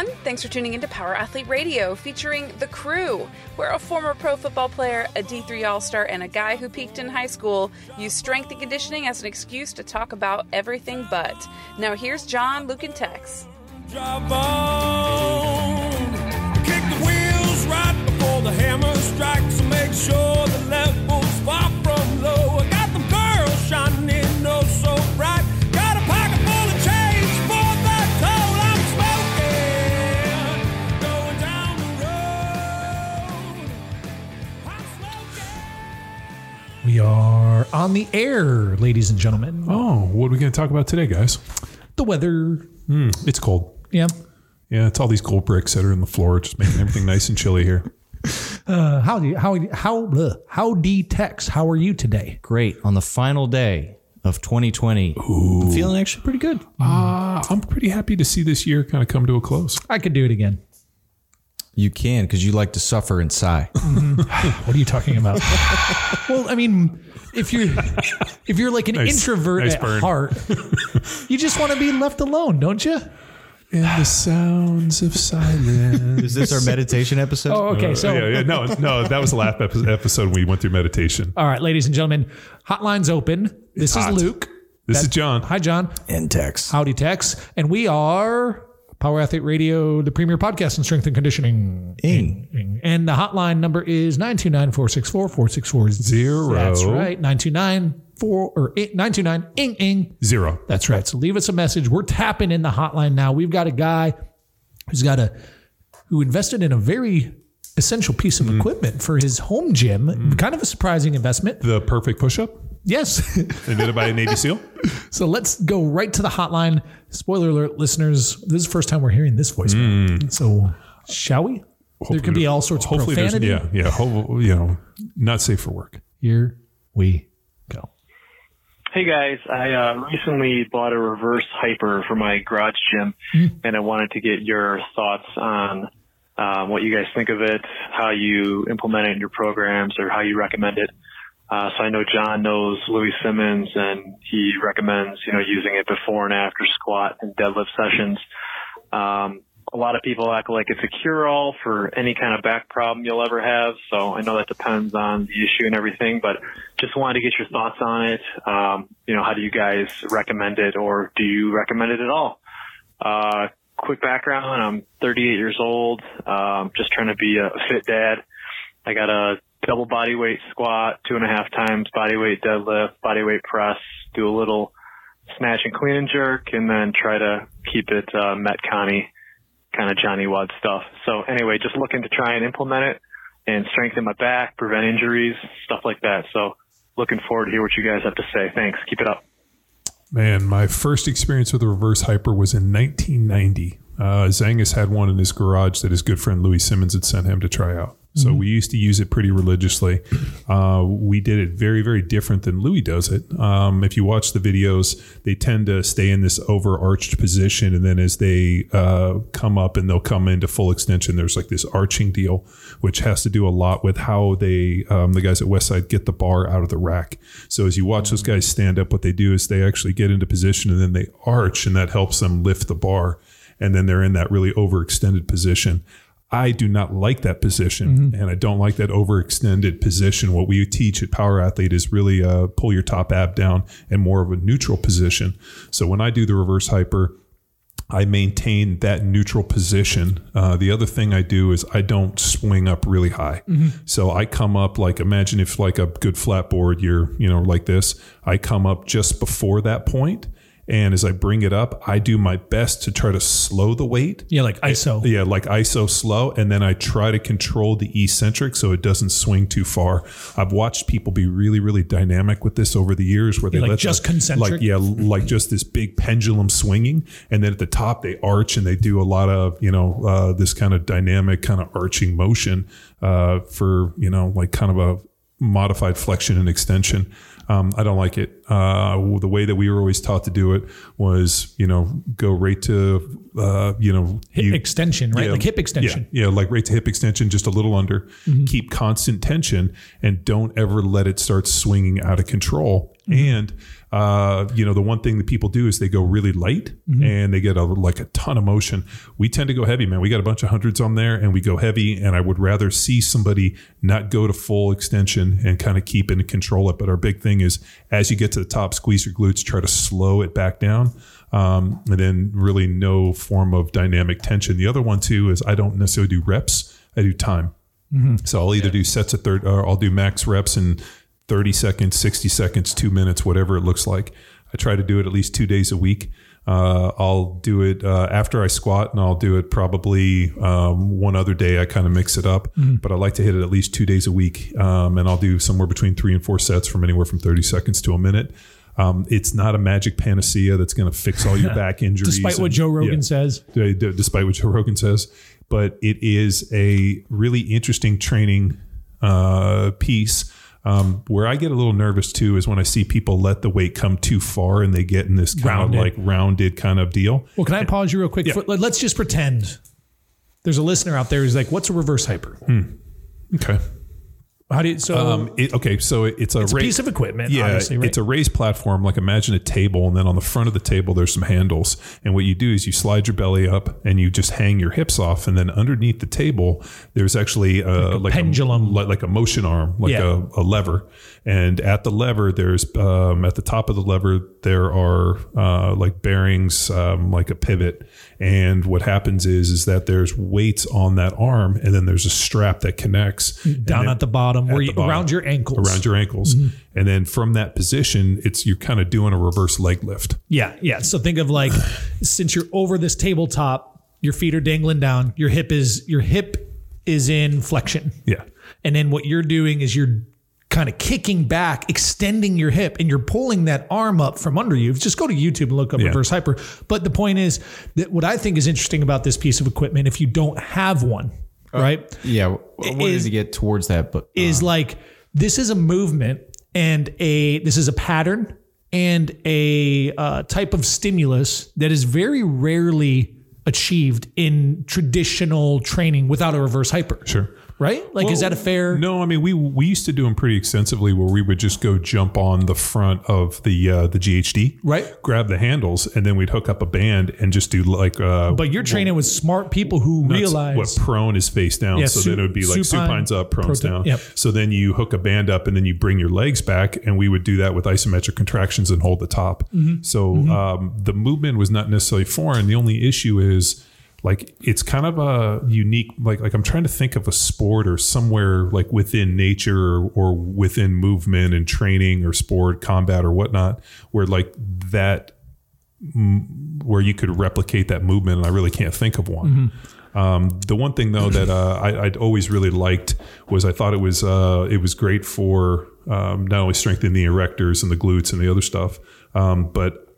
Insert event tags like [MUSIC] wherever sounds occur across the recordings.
everyone. Thanks for tuning into Power Athlete Radio featuring The Crew, where a former pro football player, a D3 All Star, and a guy who peaked in high school use strength and conditioning as an excuse to talk about everything but. Now, here's John, Luke, and Tex. Drive on. Kick the wheels right before the hammer strikes. Make sure the level's We are on the air, ladies and gentlemen. Oh, what are we going to talk about today, guys? The weather. It's cold. Yeah. Yeah, it's all these cold bricks that are in the floor, just making everything nice and chilly here. [LAUGHS] Uh, how do you, how how bleh, how D Tex? How are you today? Great. On the final day of 2020, I'm feeling actually pretty good. Uh, I'm pretty happy to see this year kind of come to a close. I could do it again. You can because you like to suffer and sigh. Mm-hmm. [SIGHS] What are you talking about? [LAUGHS] well, I mean, if you're if you're like an Nice- introvert nice at burn. heart, you just want to be left alone, don't you? And the sounds of silence. Is this our meditation episode? Oh, okay. Uh, so, yeah, yeah, no, no, that was the last epi- episode when we went through meditation. all right, ladies and gentlemen, hotline's open. This is hot. Luke. This is John. Hi, John. And Tex. Howdy, Tex. And we are Power Athlete Radio, the premier podcast in strength and conditioning. Ing. Ing. And the hotline number is 929 464 4640. That's right. 929 4 or 8, 929 ing ing. Zero. That's right. So leave us a message. We're tapping in the hotline now. We've got a guy who's got a who invested in a very essential piece of Mm. equipment for his home gym. Kind of a surprising investment. The perfect push up Yes. invented by a Navy SEAL. [LAUGHS] so let's go right to the hotline. Spoiler alert, listeners. This is the first time we're hearing this voicemail. So shall we? Hopefully there could be all sorts of Mm. Hopefully, there's profanity. yeah, yeah. Ho- you know, not safe for work. Here we go. Hey guys, I uh, recently bought a reverse hyper for my garage gym, and I wanted to get your thoughts on um, what you guys think of it, how you implement it in your programs, or how you recommend it. Uh, so I know John knows Louie Simmons, and he recommends you know using it before and after squat and deadlift sessions. Um, a lot of people act like it's a cure-all for any kind of back problem you'll ever have. So I know that depends on the issue and everything, but just wanted to get your thoughts on it. Um, you know, how do you guys recommend it or do you recommend it at all? Uh, quick background. I'm 38 years old. Um, just trying to be a fit dad. I got a double body weight squat, two and a half times body weight deadlift, body weight press, do a little snatch and clean and jerk, and then try to keep it, uh, Metcon kind of Johnny Wad stuff. So anyway, just looking to try and implement it and strengthen my back, prevent injuries, stuff like that. So looking forward to hear what you guys have to say. Thanks. Keep it up. Man, my first experience with a reverse hyper was in 1990. Uh, Zangas had one in his garage that his good friend Louie Simmons had sent him to try out. So we used to use it pretty religiously. Uh, we did it very, very different than Louie does it. Um, if you watch the videos, they tend to stay in this overarched position, and then as they uh, come up and they'll come into full extension, there's like this arching deal, which has to do a lot with how they, um, the guys at Westside, get the bar out of the rack. So as you watch those guys stand up, what they do is they actually get into position and then they arch, and that helps them lift the bar and then they're in that really overextended position. I do not like that position, and I don't like that overextended position. What we teach at Power Athlete is really uh, pull your top ab down and more of a neutral position. So when I do the reverse hyper, I maintain that neutral position. Uh, the other thing I do is I don't swing up really high. So I come up like imagine if like a good flat board, you're you know like this. I come up just before that point, and as I bring it up, I do my best to try to slow the weight. Yeah, like ISO. Yeah, like ISO slow, and then I try to control the eccentric so it doesn't swing too far. I've watched people be really, really dynamic with this over the years, where they Yeah, like let just the- concentric? like yeah, [LAUGHS] like just this big pendulum swinging, and then at the top they arch and they do a lot of you know uh, this kind of dynamic kind of arching motion uh, for you know like kind of a modified flexion and extension. Um, I don't like it. Uh, the way that we were always taught to do it was, you know, go right to, uh, you know, Hip you- extension, right? yeah, like hip extension. Yeah, yeah, like right to hip extension, just a little under. Mm-hmm. Keep constant tension and don't ever let it start swinging out of control. And uh, you know, the one thing that people do is they go really light and they get a, like a ton of motion. We tend to go heavy, man. We got a bunch of hundreds on there, and we go heavy. And I would rather see somebody not go to full extension and kind of keep and control it. But our big thing is as you get to the top, squeeze your glutes, try to slow it back down. Um, and then really no form of dynamic tension. The other one too is I don't necessarily do reps. I do time. So I'll either do sets of third, or I'll do max reps in 30 seconds, 60 seconds, two minutes, whatever it looks like. I try to do it at least two days a week. Uh, I'll do it uh, after I squat, and I'll do it probably um, one other day. I kind of mix it up, but I like to hit it at least two days a week, um, and I'll do somewhere between three and four sets from anywhere from 30 seconds to a minute. Um, it's not a magic panacea that's going to fix all your [LAUGHS] back injuries. Despite what Joe Rogan yeah says. d- d- despite what Joe Rogan says. But it is a really interesting training uh, piece. Um, where I get a little nervous too is when I see people let the weight come too far and they get in this kind Rounded. of like rounded kind of deal. Well, can I pause you real quick? Yeah. For- let's just pretend there's a listener out there who's like, "What's a reverse hyper?" Okay. How do you? So Um, it, okay, so it, it's a, it's a ra- piece of equipment. Yeah, obviously, right? it's a raised platform. Like imagine a table, and then on the front of the table, there's some handles. And what you do is you slide your belly up, and you just hang your hips off. And then underneath the table, there's actually a, like, pendulum. a, like, like a motion arm, like Yeah. a, a lever. And at the lever, there's um, at the top of the lever, there are uh, like bearings, um, like a pivot. And what happens is is that there's weights on that arm, and then there's a strap that connects down at the bottom, where at you, the bottom. around your ankles. around your ankles, mm-hmm. and then from that position, it's you're kind of doing a reverse leg lift. Yeah, yeah. So think of like, [SIGHS] since you're over this tabletop, your feet are dangling down. Your hip is your hip is in flexion, Yeah, and then what you're doing is you're kind of kicking back, extending your hip, and you're pulling that arm up from under you. Just go to YouTube and look up Yeah. reverse hyper. But the point is that what I think is interesting about this piece of equipment, if you don't have one, right? Yeah, I wanted Is- to get towards that, but uh, is like this is a movement and a this is a pattern and a uh, type of stimulus that is very rarely achieved in traditional training without a reverse hyper. sure. Right? Like, is that a fair? No, I mean we we used to do them pretty extensively, where we would just go jump on the front of the uh, the GHD, Right. Grab the handles, and then we'd hook up a band and just do like. Uh, But you're training with smart people who realize what prone is face down. Yeah, so su- then it would be like supine, supines up, prones down. yep. So then you hook a band up and then you bring your legs back, and we would do that with isometric contractions and hold the top. Mm-hmm. So Um, the movement was not necessarily foreign. The only issue is like it's kind of a unique like like I'm trying to think of a sport or somewhere like within nature or, or within movement and training or sport combat or whatnot where like that where you could replicate that movement, and I really can't think of one. Um, the one thing though that uh, I, I'd always really liked was I thought it was uh, it was great for um, not only strengthening the erectors and the glutes and the other stuff, um, but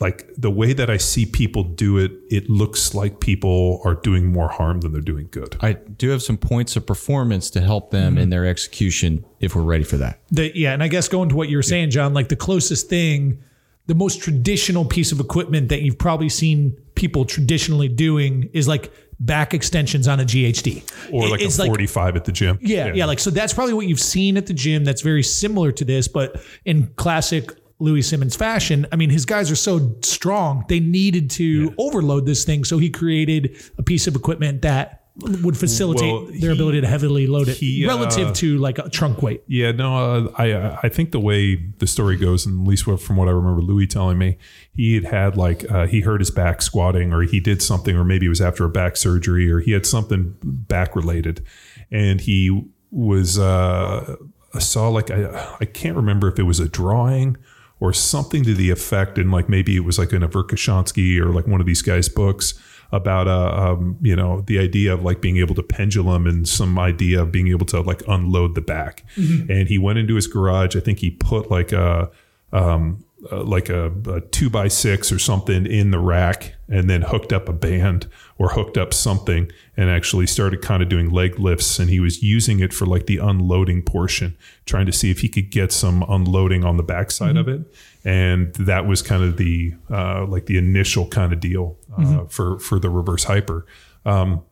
like the way that I see people do it, it looks like people are doing more harm than they're doing good. I do have some points of performance to help them mm-hmm. in their execution if we're ready for that. the, yeah, and I guess going to what you were saying, John, like the closest thing, the most traditional piece of equipment that you've probably seen people traditionally doing is like back extensions on a GHD Or like It's a 45 at the gym. Yeah, yeah, Like so, that's probably what you've seen at the gym. That's very similar to this, but in classic Louie Simmons fashion. I mean, his guys are so strong; they needed to overload this thing. So he created a piece of equipment that would facilitate Well, their he- ability to heavily load it he, relative uh, to like a trunk weight. Yeah, no, uh, I I think the way the story goes, and at least from what I remember, Louie telling me, he had had like uh, he hurt his back squatting, or he did something, or maybe it was after a back surgery, or he had something back related, and he was uh, I saw like I I can't remember if it was a drawing or something to the effect, and like maybe it was like in a Verkhoshansky or like one of these guys' books about uh um, you know the idea of like being able to pendulum and some idea of being able to like unload the back. And he went into his garage. I think he put like a um uh, like a, a two by six or something in the rack and then hooked up a band or hooked up something and actually started kind of doing leg lifts. And he was using it for like the unloading portion trying to see if he could get some unloading on the backside of it. And that was kind of the uh, like the initial kind of deal uh, for for the reverse hyper. Um,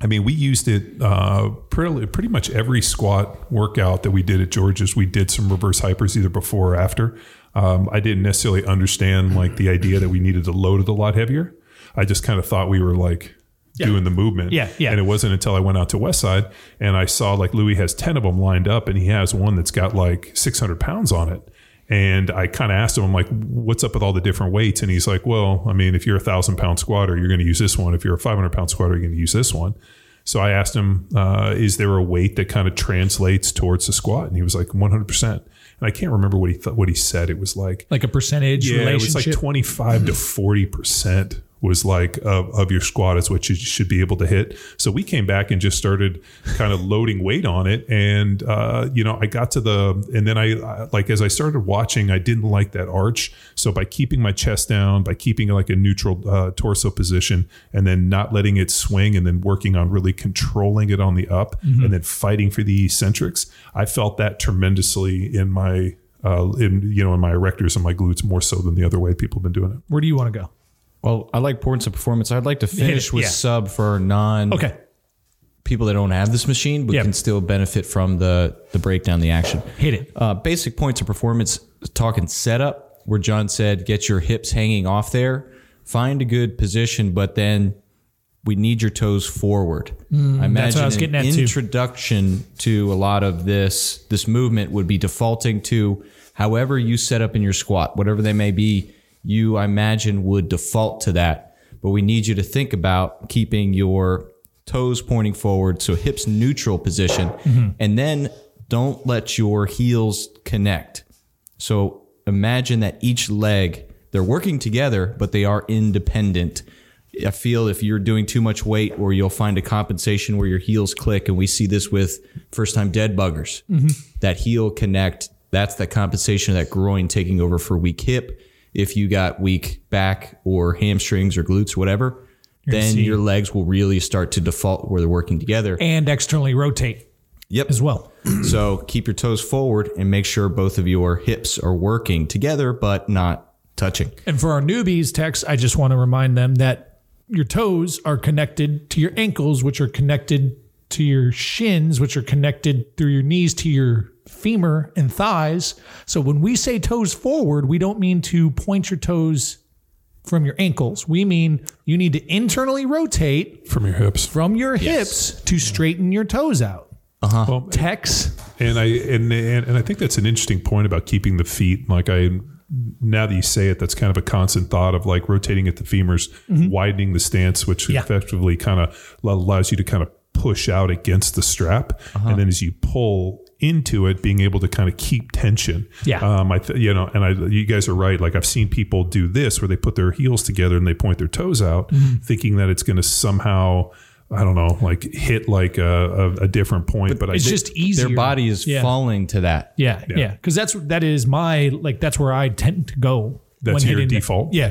I mean, we used it uh, pretty, pretty much every squat workout that we did at George's. We did some reverse hypers either before or after. Um, I didn't necessarily understand like the idea that we needed to load it a lot heavier. I just kind of thought we were like doing the movement. Yeah, yeah. And it wasn't until I went out to Westside and I saw like Louie has 10 of them lined up and he has one that's got like 600 pounds on it. And I kind of asked him, I'm like, what's up with all the different weights? And he's like, well, I mean, if you're a thousand pound squatter, you're going to use this one. If you're a 500 pound squatter, you're going to use this one. So I asked him, uh, is there a weight that kind of translates towards the squat? And he was like, 100%. And I can't remember what he thought, what he said. It was like, Like a percentage yeah, it was like 25 to 40% was like of, of your squat is what you should be able to hit. So we came back and just started kind of loading weight on it. And, uh, you know, I got to the, and then I, I, like, as I started watching, I didn't like that arch. So by keeping my chest down, by keeping like a neutral uh, torso position and then not letting it swing and then working on really controlling it on the up and then fighting for the eccentrics, I felt that tremendously in my, uh, in you know in my erectors and my glutes more so than the other way people have been doing it. Where do you want to go? Well, I like importance of performance. I'd like to finish with yeah. sub for non Okay. people that don't have this machine, but Yeah. can still benefit from the the breakdown, the action. Hit it. Uh, basic points of performance. Talking setup, where John said, get your hips hanging off there. Find a good position, but then we need your toes forward. I Mm, what imagine I was an getting at, too. introduction to a lot of this this movement would be defaulting to however you set up in your squat, whatever they may be. You, I imagine, would default to that. But we need you to think about keeping your toes pointing forward, so hips neutral position, Mm-hmm. and then don't let your heels connect. So imagine that each leg, they're working together, but they are independent. I feel if you're doing too much weight, or you'll find a compensation where your heels click, and we see this with first time dead buggers. That heel connect, that's the compensation of that groin taking over for weak hip. If you got weak back or hamstrings or glutes, whatever, then your legs will really start to default where they're working together. And externally rotate Yep. as well. [CLEARS THROAT] So keep your toes forward and make sure both of your hips are working together, but not touching. And for our newbies, Tex, I just want to remind them that your toes are connected to your ankles, which are connected to your shins, which are connected through your knees to your femur and thighs. So when we say toes forward, we don't mean to point your toes from your ankles. We mean you need to internally rotate From your hips. from your hips to straighten your toes out. Uh-huh. Well, Tex, and I and, and and I think that's an interesting point about keeping the feet. Like I, now that you say it, that's kind of a constant thought of like rotating at the femurs, mm-hmm. widening the stance, which Yeah. effectively kind of allows you to kind of push out against the strap, uh-huh. and then as you pull into it, being able to kind of keep tension. Yeah. Um, I th- you know, and I you guys are right. Like I've seen people do this where they put their heels together and they point their toes out, thinking that it's going to somehow. I don't know, like hit like a, a, a different point, but, I it's did- just easier. Their body is Yeah. falling to that. Yeah, yeah, because that's that is my like that's where I tend to go. That's when your hitting the- default? yeah.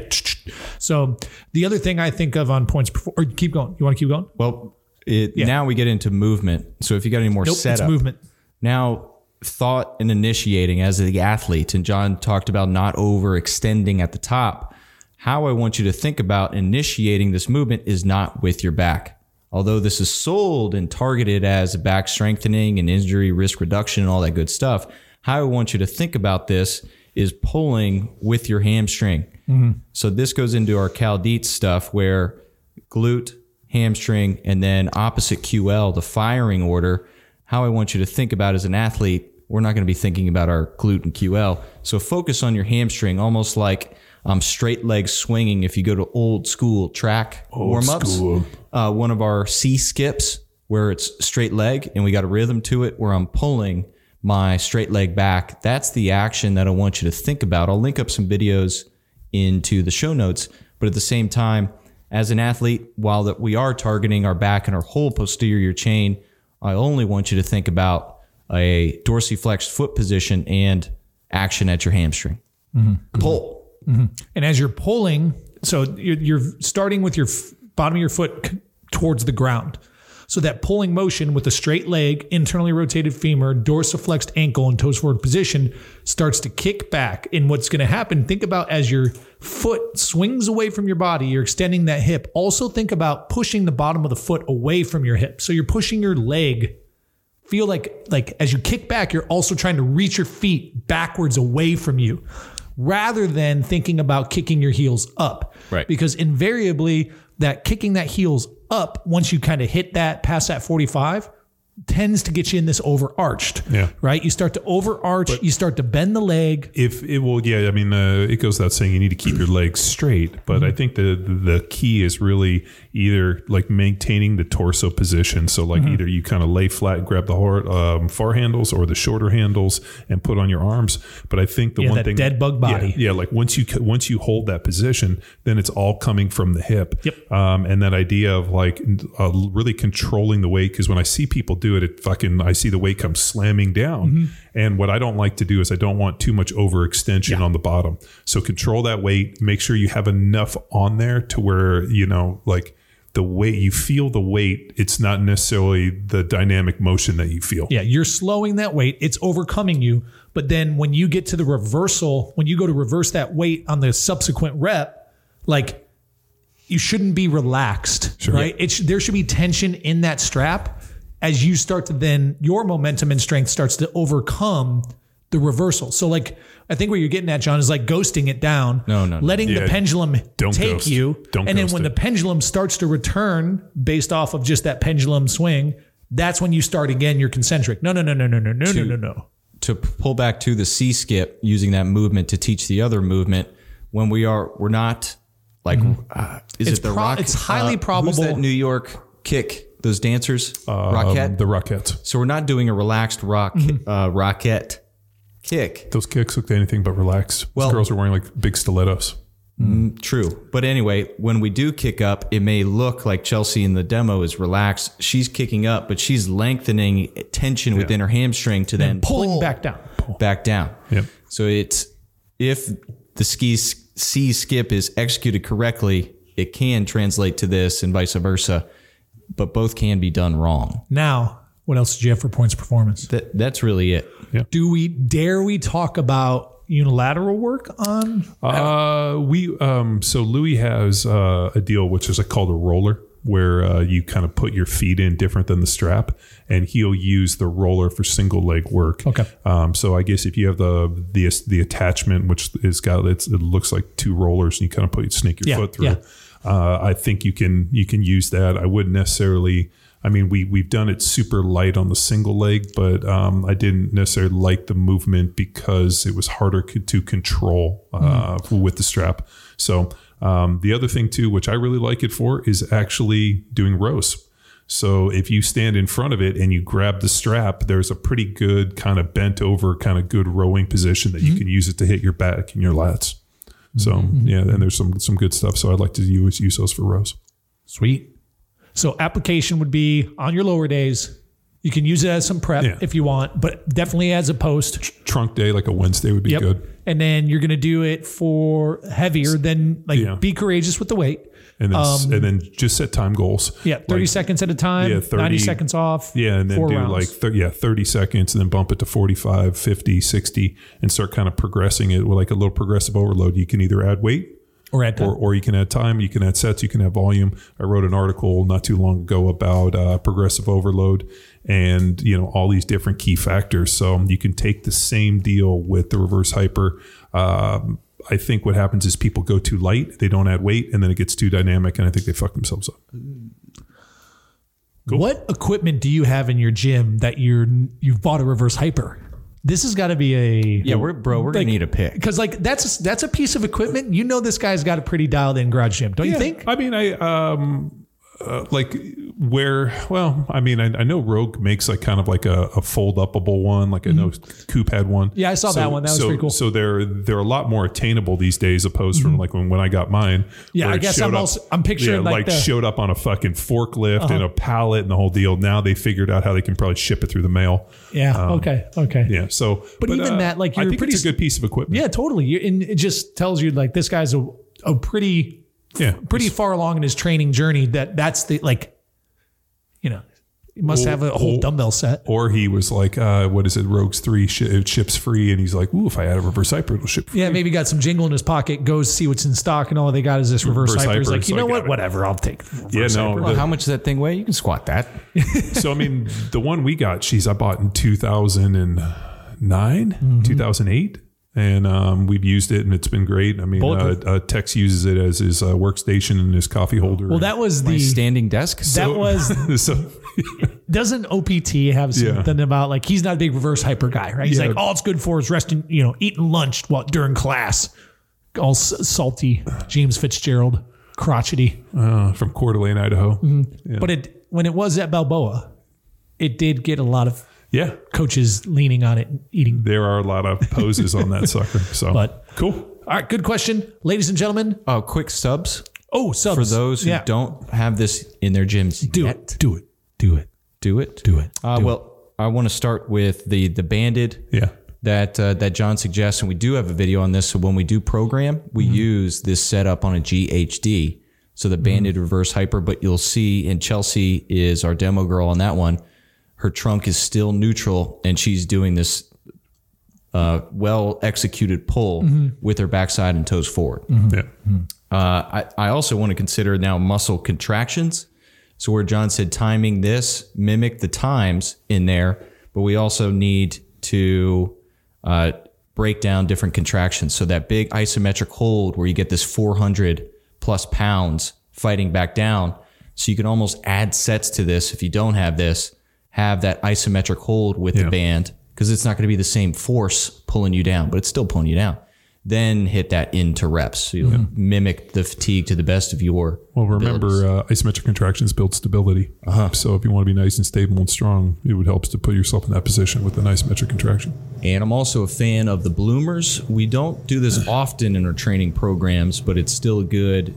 So the other thing I think of on points, perfor- or keep going. You want to keep going? Well, it, now we get into movement. So if you got any more Nope, setup, it's movement. Now thought and initiating as the athlete, and John talked about not overextending at the top. How I want you to think about initiating this movement is not with your back. Although this is sold and targeted as back strengthening and injury risk reduction and all that good stuff, how I want you to think about this is pulling with your hamstring. Mm-hmm. So this goes into our Cal Dietz stuff where glute, hamstring, and then opposite QL, the firing order. How I want you to think about as an athlete, we're not going to be thinking about our glute and QL. So focus on your hamstring, almost like um, straight leg swinging. If you go to old school track warm ups, uh, one of our C skips where it's straight leg and we got a rhythm to it where I'm pulling my straight leg back. That's the action that I want you to think about. I'll link up some videos into the show notes, but at the same time, as an athlete, while that we are targeting our back and our whole posterior chain, I only want you to think about a dorsiflexed foot position and action at your hamstring. Mm-hmm. Pull. Mm-hmm. And as you're pulling, so you're, you're starting with your f- bottom of your foot c- towards the ground. So that pulling motion with a straight leg, internally rotated femur, dorsiflexed ankle, and toes forward position starts to kick back. And what's going to happen, think about as your foot swings away from your body, you're extending that hip. Also think about pushing the bottom of the foot away from your hip. So you're pushing your leg feel like like as you kick back you're also trying to reach your feet backwards away from you rather than thinking about kicking your heels up Right. because invariably that kicking that heels up once you kind of hit that past that 45 tends to get you in this overarched Yeah. right? You start to overarch you start to bend the leg. If it will yeah i mean uh, it goes without saying you need to keep your legs straight but i think the the key is really either like maintaining the torso position. So like either you kind of lay flat grab the hor- um, far handles or the shorter handles and put on your arms. But i think the Yeah, one that thing dead bug Yeah, body. yeah, like once you once you hold that position then it's all coming from the hip. Yep. um, and that idea of like uh, really controlling the weight because when i see people do it it fucking i see the weight come slamming down Mm-hmm. and what i don't like to do is i don't want too much overextension on the bottom so control that weight make sure you have enough on there to where you know like the weight you feel the weight it's not necessarily the dynamic motion that you feel Yeah, you're slowing that weight. It's overcoming you. But then when you get to the reversal, when you go to reverse that weight on the subsequent rep, like you shouldn't be relaxed, Sure. right? It sh- there should be tension in that strap as you start to then your momentum and strength starts to overcome the reversal. So like I think what you're getting at, John, is like ghosting it down. No, no, no. letting the Yeah, pendulum don't take ghost. you. Don't and then when it. the pendulum starts to return based off of just that pendulum swing, that's when you start again your concentric. No, no, no, no, no, no, no, no, no, no. to pull back to the C skip using that movement to teach the other movement when we are we're not like uh, is Mm-hmm. It's it the pro- rock? it's highly uh, Who's probable- that New York kick? Those dancers, Um, Rockette. the Rockettes. so we're not doing a relaxed rock Mm-hmm. uh, Rockette kick. Those kicks looked anything but relaxed. Well- Those girls are wearing like big stilettos. True, but anyway, when we do kick up, it may look like Chelsea in the demo is relaxed. She's kicking up, but she's lengthening tension within her hamstring to then Pulling pull back down. back down. Yep. So it's if the ski C skip is executed correctly, it can translate to this and vice versa, but both can be done wrong. Now, what else did you have for points of performance? That that's really it. Do we dare we talk about unilateral work on? Uh, we um, so Louie has uh, a deal which is called a roller, where uh, you kind of put your feet in different than the strap, and he'll use the roller for single leg work. Okay. Um, so I guess if you have the the the attachment, which is got it's, it looks like two rollers, and you kind of put snake your Yeah, foot through. yeah. Uh, I think you can you can use that. I wouldn't necessarily. I mean, we we've done it super light on the single leg, but um, I didn't necessarily like the movement because it was harder co- to control uh, with the strap. So um, the other thing too, which I really like it for, is actually doing rows. So if you stand in front of it and you grab the strap, there's a pretty good kind of bent over, kind of good rowing position that you can use it to hit your back and your lats. So mm-hmm. yeah, and there's some some good stuff. So I'd like to use use those for rows. Sweet. So application would be on your lower days. You can use it as some prep Yeah. if you want, but definitely as a post. Trunk day, like a Wednesday, would be Yep. good. And then you're going to do it for heavier than like Yeah. be courageous with the weight. And then and then just set time goals. Um, Yeah, 30 Like- seconds at a time, Yeah, 90 30 seconds off. Yeah, and then do rounds. like thir- yeah, 30 seconds and then bump it to 45, 50, 60 and start kind of progressing it with like a little progressive overload. You can either add weight or at or, or you can add time, you can add sets, you can add volume. I wrote an article not too long ago about uh, progressive overload and you know all these different key factors. So you can take the same deal with the reverse hyper. Um, I think what happens is people go too light, they don't add weight, and then it gets too dynamic, and I think they fuck themselves up. What equipment do you have in your gym that you're you've bought a reverse hyper? This has got to be a Yeah, we're bro, we're Like- gonna need a pick. because like that's that's a piece of equipment. You know this guy's got a pretty dialed in garage gym, don't you think? I mean, I um, uh, like where. Well, I mean, I, I know Rogue makes like kind of like a, a fold upable one. Like I know Coop had one. Mm-hmm. Yeah, I saw that one. That was so, pretty cool. So they're they're a lot more attainable these days, opposed from like when, when I got mine. Mm-hmm. Yeah, I guess I'm up- also- I'm picturing, yeah, like, the- Uh-huh. showed up on a fucking forklift and a pallet and the whole deal. Now they figured out how they can probably ship it through the mail. Yeah. okay. Okay. Um, Yeah. So, But even that, like, I you're think pretty it's a good piece of equipment. Yeah, totally. And it just tells you like this guy's a, a pretty Yeah. pretty far along in his training journey. That that's the like, you know, He must Oh, have a whole oh. dumbbell set. Or he was like, uh, what is it, Rogues 3 sh- ships free. And he's like, ooh, if I had a reverse hyper, it'll ship free. Yeah, maybe got some jingle in his pocket, goes see what's in stock, and all they got is this reverse, Reverse hyper. He's like, you so know what? it. Whatever, I'll take. Yeah, no. hyper. Well, the- how much does that thing weigh? You can squat that. [LAUGHS] so, I mean, the one we got, she's I bought in 2009, Mm-hmm. 2008. And um, we've used it and it's been great. I mean, uh, uh, Tex uses it as his uh, workstation and his coffee holder. Well, that was the standing desk. that was [LAUGHS] so, [LAUGHS] doesn't OPT have something about like he's not a big reverse hyper guy, right? He's Yeah. like all it's good for is resting, you know, eating lunch while during class. All s- salty, James Fitzgerald, crotchety. uh, from Coeur d'Alene, Idaho. Mm-hmm. But it when it was at Balboa, it did get a lot of Yeah. coaches leaning on it and eating. There are a lot of poses on that [LAUGHS] sucker. So, But cool. all right, good question, ladies and gentlemen. Oh, quick subs Oh, subs for those who Yeah. don't have this in their gyms do yet. it, do it, do it, Do it. do it. Uh, well, I want to start with the the banded Yeah. that uh, that John suggests, and we do have a video on this. So when we do program, we Mm-hmm. use this setup on a GHD, so the banded reverse hyper. But you'll see, and Chelsea is our demo girl on that one. Her trunk is still neutral, and she's doing this uh, well executed pull Mm-hmm. with her backside and toes forward. Yeah. Uh, I, I also want to consider now muscle contractions. So where John said timing this, mimic the times in there, but we also need to uh, break down different contractions. So that big isometric hold where you get this 400 plus pounds fighting back down. So you can almost add sets to this if you don't have this, have that isometric hold with the band because it's not going to be the same force pulling you down, but it's still pulling you down. Then hit that into reps. So you mimic the fatigue to the best of your. Well, remember, uh, isometric contractions build stability. So if you want to be nice and stable and strong, it would help to put yourself in that position with an isometric contraction. And I'm also a fan of the bloomers. We don't do this often in our training programs, but it's still good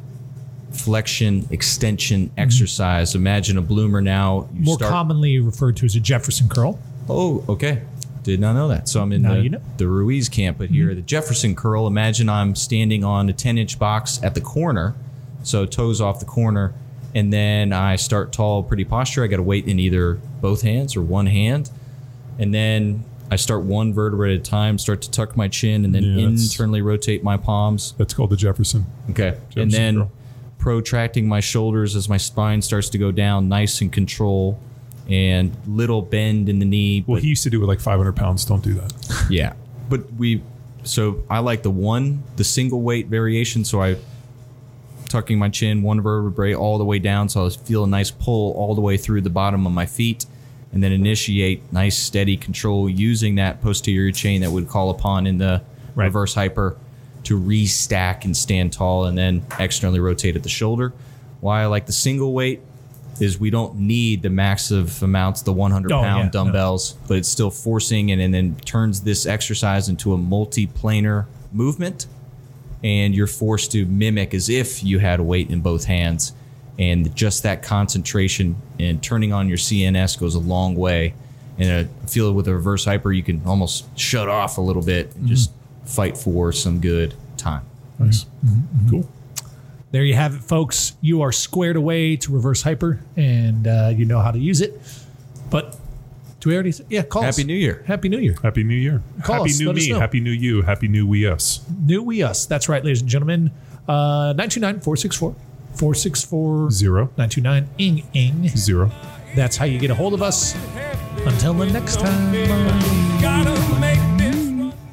flexion extension exercise. Imagine a bloomer now. More start- commonly referred to as a Jefferson curl. Oh, okay. Did not know that. So I'm in the, you know. Mm-hmm. the Ruiz camp, but here the Jefferson curl. Imagine I'm standing on a 10 inch box at the corner, so toes off the corner, and then I start tall, pretty posture. I got to weight in either both hands or one hand, and then I start one vertebra at a time, start to tuck my chin, and then Yeah, internally rotate my palms. That's called the Jefferson. Okay. Jefferson and then curl. Protracting my shoulders as my spine starts to go down, nice and control, and little bend in the knee. Well, but- he used to do it like 500 pounds. Don't do that. [LAUGHS] yeah. But we, so I like the one, the single weight variation. So I, tucking my chin, one vertebrae all the way down. So I feel a nice pull all the way through the bottom of my feet. And then initiate nice steady control using that posterior chain that would call upon in the Right. reverse hyper to restack and stand tall and then externally rotate at the shoulder. Why I like the single weight is we don't need the massive amounts, the 100 Oh, pound yeah, no. dumbbells, but it's still forcing and, and then turns this exercise into a multi-planar movement. And you're forced to mimic as if you had a weight in both hands. And just that concentration and turning on your CNS goes a long way. And I feel with a reverse hyper, you can almost shut off a little bit and just mm-hmm. Fight for some good time. Nice. Cool. There you have it, folks. You are squared away to reverse hyper, and uh, you know how to use it. But do we already? Say, yeah, call us. Happy New Year. Happy New Year. Happy New Year. Call Happy us, New let me. know. Happy New you. Happy New we us. New we us. That's right, ladies and gentlemen. Uh, 929 464 464 Zero. 929 ing ing. Zero. That's how you get a hold of us. Until the next time. Gotta make this run.